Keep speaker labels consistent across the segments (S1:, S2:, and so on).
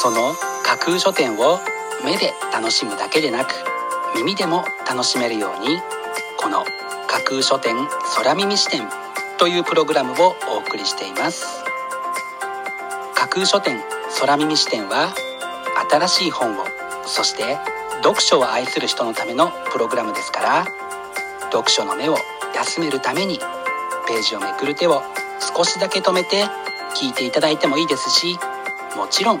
S1: その架空書店を目で楽しむだけでなく耳でも楽しめるようにこの架空書店空耳視点というプログラムをお送りしています。架空書店空耳視点は新しい本をそして読書を愛する人のためのプログラムですから読書の目を休めるためにページをめくる手を少しだけ止めて聞いていただいてもいいですしもちろん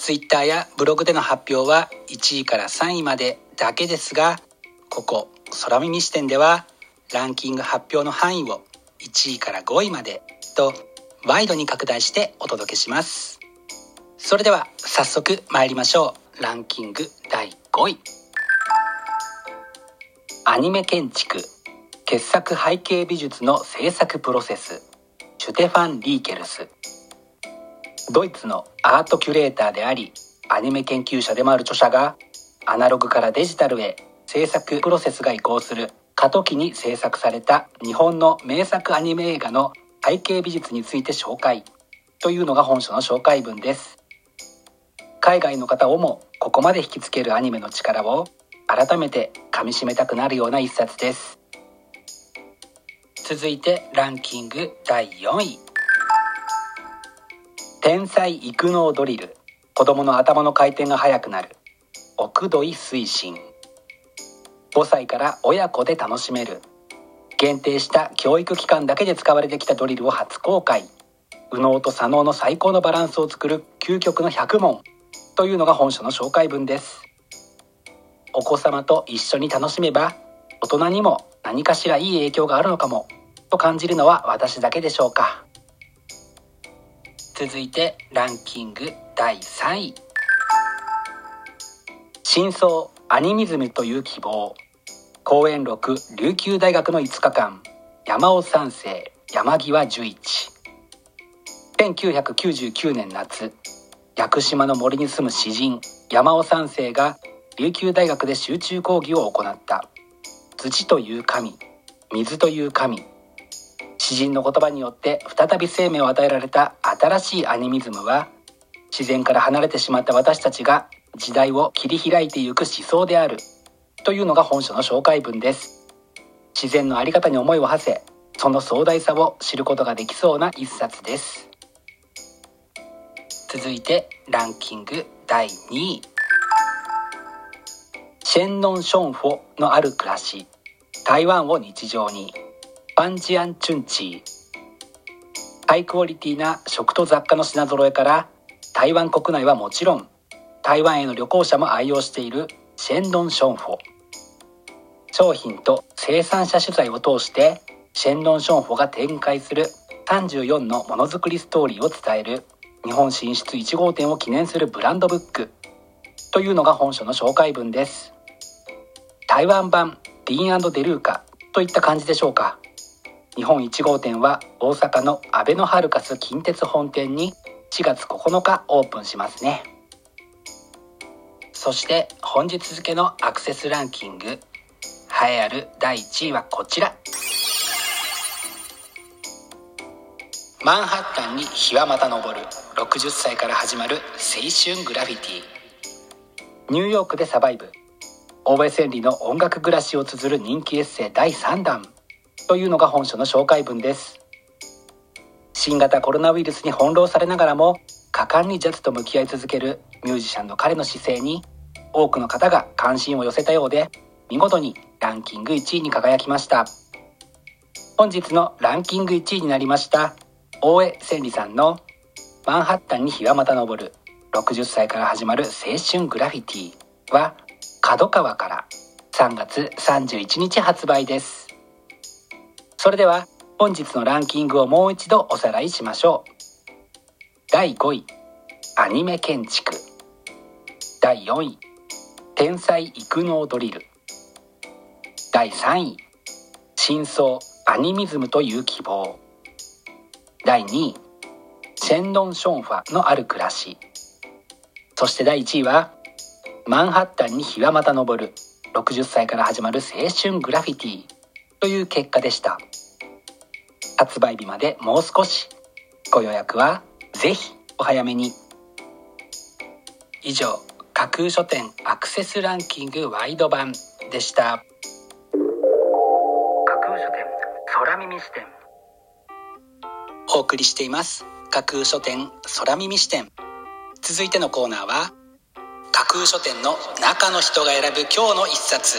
S1: Twitter やブログでの発表は1位から3位までだけですがここ空耳視点ではランキング発表の範囲を1位から5位までとワイドに拡大してお届けします。それでは早速参りましょう。ランキング第5位。アニメ建築傑作背景美術の制作プロセス。シュテファン・リーケルス。ドイツのアートキュレーターでありアニメ研究者でもある著者がアナログからデジタルへ制作プロセスが移行する過渡期に制作された日本の名作アニメ映画の背景美術について紹介。というのが本書の紹介文です。海外の方をもここまで引きつけるアニメの力を改めて噛みしめたくなるような一冊です。続いてランキング第4位。天才育能ドリル。子供の頭の回転が速くなる。奥土井推進。5歳から親子で楽しめる。限定した教育機関だけで使われてきたドリルを初公開。右脳と左脳の最高のバランスを作る究極の100問。というのが本書の紹介文です。お子様と一緒に楽しめば大人にも何かしらいい影響があるのかも。と感じるのは私だけでしょうか。続いてランキング第3位。真相アニミズムという希望。公演録琉球大学の5日間。山尾三世山際十一。1999年夏。屋久島の森に住む詩人山尾三世が琉球大学で集中講義を行った。土という神水という神。詩人の言葉によって再び生命を与えられた新しいアニミズムは自然から離れてしまった私たちが時代を切り開いていく思想であるというのが本書の紹介文です。自然の在り方に思いを馳せその壮大さを知ることができそうな一冊です。続いてランキング第2位。シェンノン・ションフォのある暮らし台湾を日常に。パンジアン・チュンチー。ハイクオリティな食と雑貨の品揃えから台湾国内はもちろん台湾への旅行者も愛用しているシェンドンションフォ。商品と生産者取材を通してシェンドンションフォが展開する34のものづくりストーリーを伝える日本進出1号店を記念するブランドブック。というのが本書の紹介文です。台湾版ディーンデルーカといった感じでしょうか。日本1号店は大阪のアベノハルカス近鉄本店に4月9日オープンしますね。そして本日付のアクセスランキング栄えある第1位はこちら。マンハッタンに日はまた昇る60歳から始まる青春グラフィティ。ニューヨークでサバイブ。大江千里の音楽暮らしを綴る人気エッセイ第3弾。というのが本書の紹介文です。新型コロナウイルスに翻弄されながらも果敢にジャズと向き合い続けるミュージシャンの彼の姿勢に多くの方が関心を寄せたようで見事にランキング1位に輝きました。本日のランキング1位になりました大江千里さんの「マンハッタンに日はまた昇る60歳から始まる青春グラフィティ」は角川から3月31日発売です。それでは本日のランキングをもう一度おさらいしましょう。第5位アニメ建築。第4位天才育能ドリル。第3位真相アニミズムという希望。第2位シェンドン・ションファのある暮らし。そして第1位はマンハッタンに日はまた昇る。60歳から始まる青春グラフィティ。という結果でした。発売日までもう少し。ご予約はぜひお早めに。以上架空書店アクセスランキングワイド版でした。架空書店空耳視点。お送りしています。架空書店空耳視点。続いてのコーナーは架空書店の中の人が選ぶ今日の一冊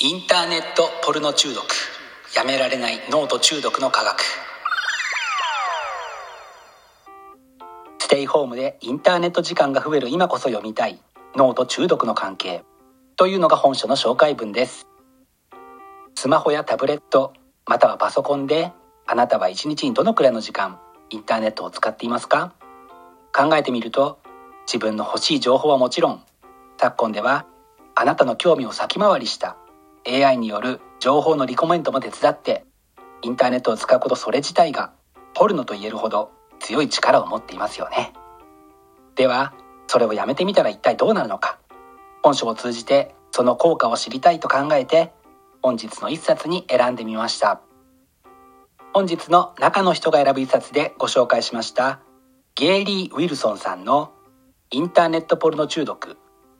S1: インターネットポルノ中毒。やめられない脳と中毒の科学。ステイホームでインターネット時間が増える今こそ読みたい。脳と中毒の関係。というのが本書の紹介文です。スマホやタブレット。またはパソコンで。あなたは一日にどのくらいの時間。インターネットを使っていますか？考えてみると自分の欲しい情報はもちろん。昨今ではあなたの興味を先回りした。AI による情報のリコメントも手伝ってインターネットを使うことそれ自体がポルノと言えるほど強い力を持っていますよね。ではそれをやめてみたら一体どうなるのか。本書を通じてその効果を知りたいと考えて本日の一冊に選んでみました。本日の中の人が選ぶ一冊でご紹介しましたゲイリー・ウィルソンさんのインターネットポルノ中毒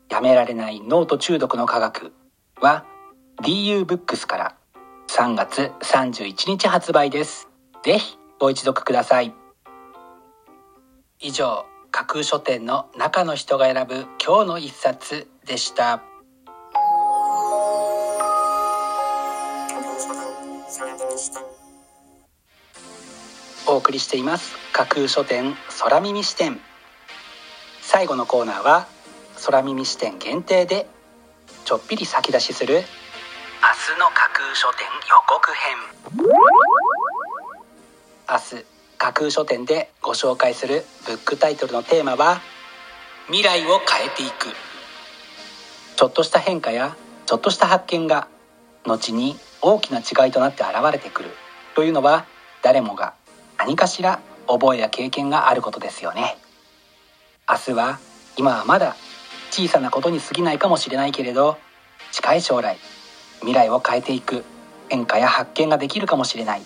S1: やめられない脳と中毒の科学は DU ブックスから3月31日発売です。ぜひご一読ください。以上、架空書店の中の人が選ぶ今日の一冊でした。お送りしています架空書店空耳視点最後のコーナーは空耳視点限定でちょっぴり先出しする明日の架空書店予告編。明日架空書店でご紹介するブックタイトルのテーマは未来を変えていく。ちょっとした変化やちょっとした発見が後に大きな違いとなって現れてくる。というのは誰もが何かしら覚えや経験があることですよね。明日は今はまだ小さなことに過ぎないかもしれないけれど近い将来未来を変えていく変化や発見ができるかもしれない。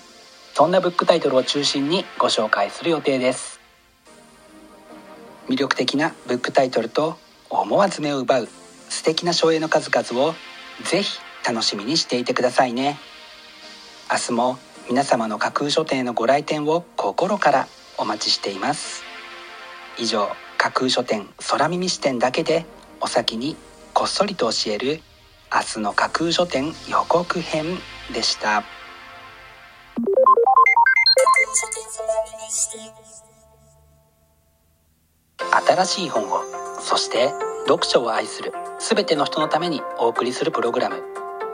S1: そんなブックタイトルを中心にご紹介する予定です。魅力的なブックタイトルと思わず目を奪う。素敵な省エの数々をぜひ楽しみにしていてくださいね。明日も皆様の架空書店へのご来店を心からお待ちしています。以上架空書店空耳視点だけでお先にこっそりと教える明日の架空書店予告編でした。新しい本をそして読書を愛する全ての人のためにお送りするプログラム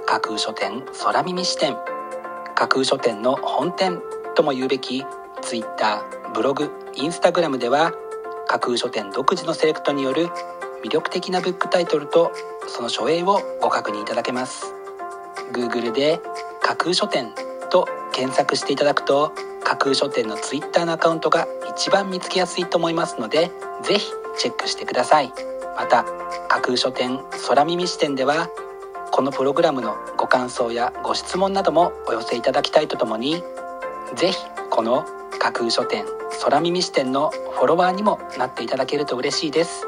S1: 架空書店空耳視点。架空書店の本店とも言うべき Twitter ブログインスタグラムでは架空書店独自のセレクトによる魅力的なブックタイトルとその書影をご確認いただけます。Google で架空書店と検索していただくと架空書店の Twitter のアカウントが一番見つけやすいと思いますのでぜひチェックしてください。また架空書店空耳視点ではこのプログラムのご感想やご質問などもお寄せいただきたいとともにぜひこの架空書店空耳視点のフォロワーにもなっていただけると嬉しいです。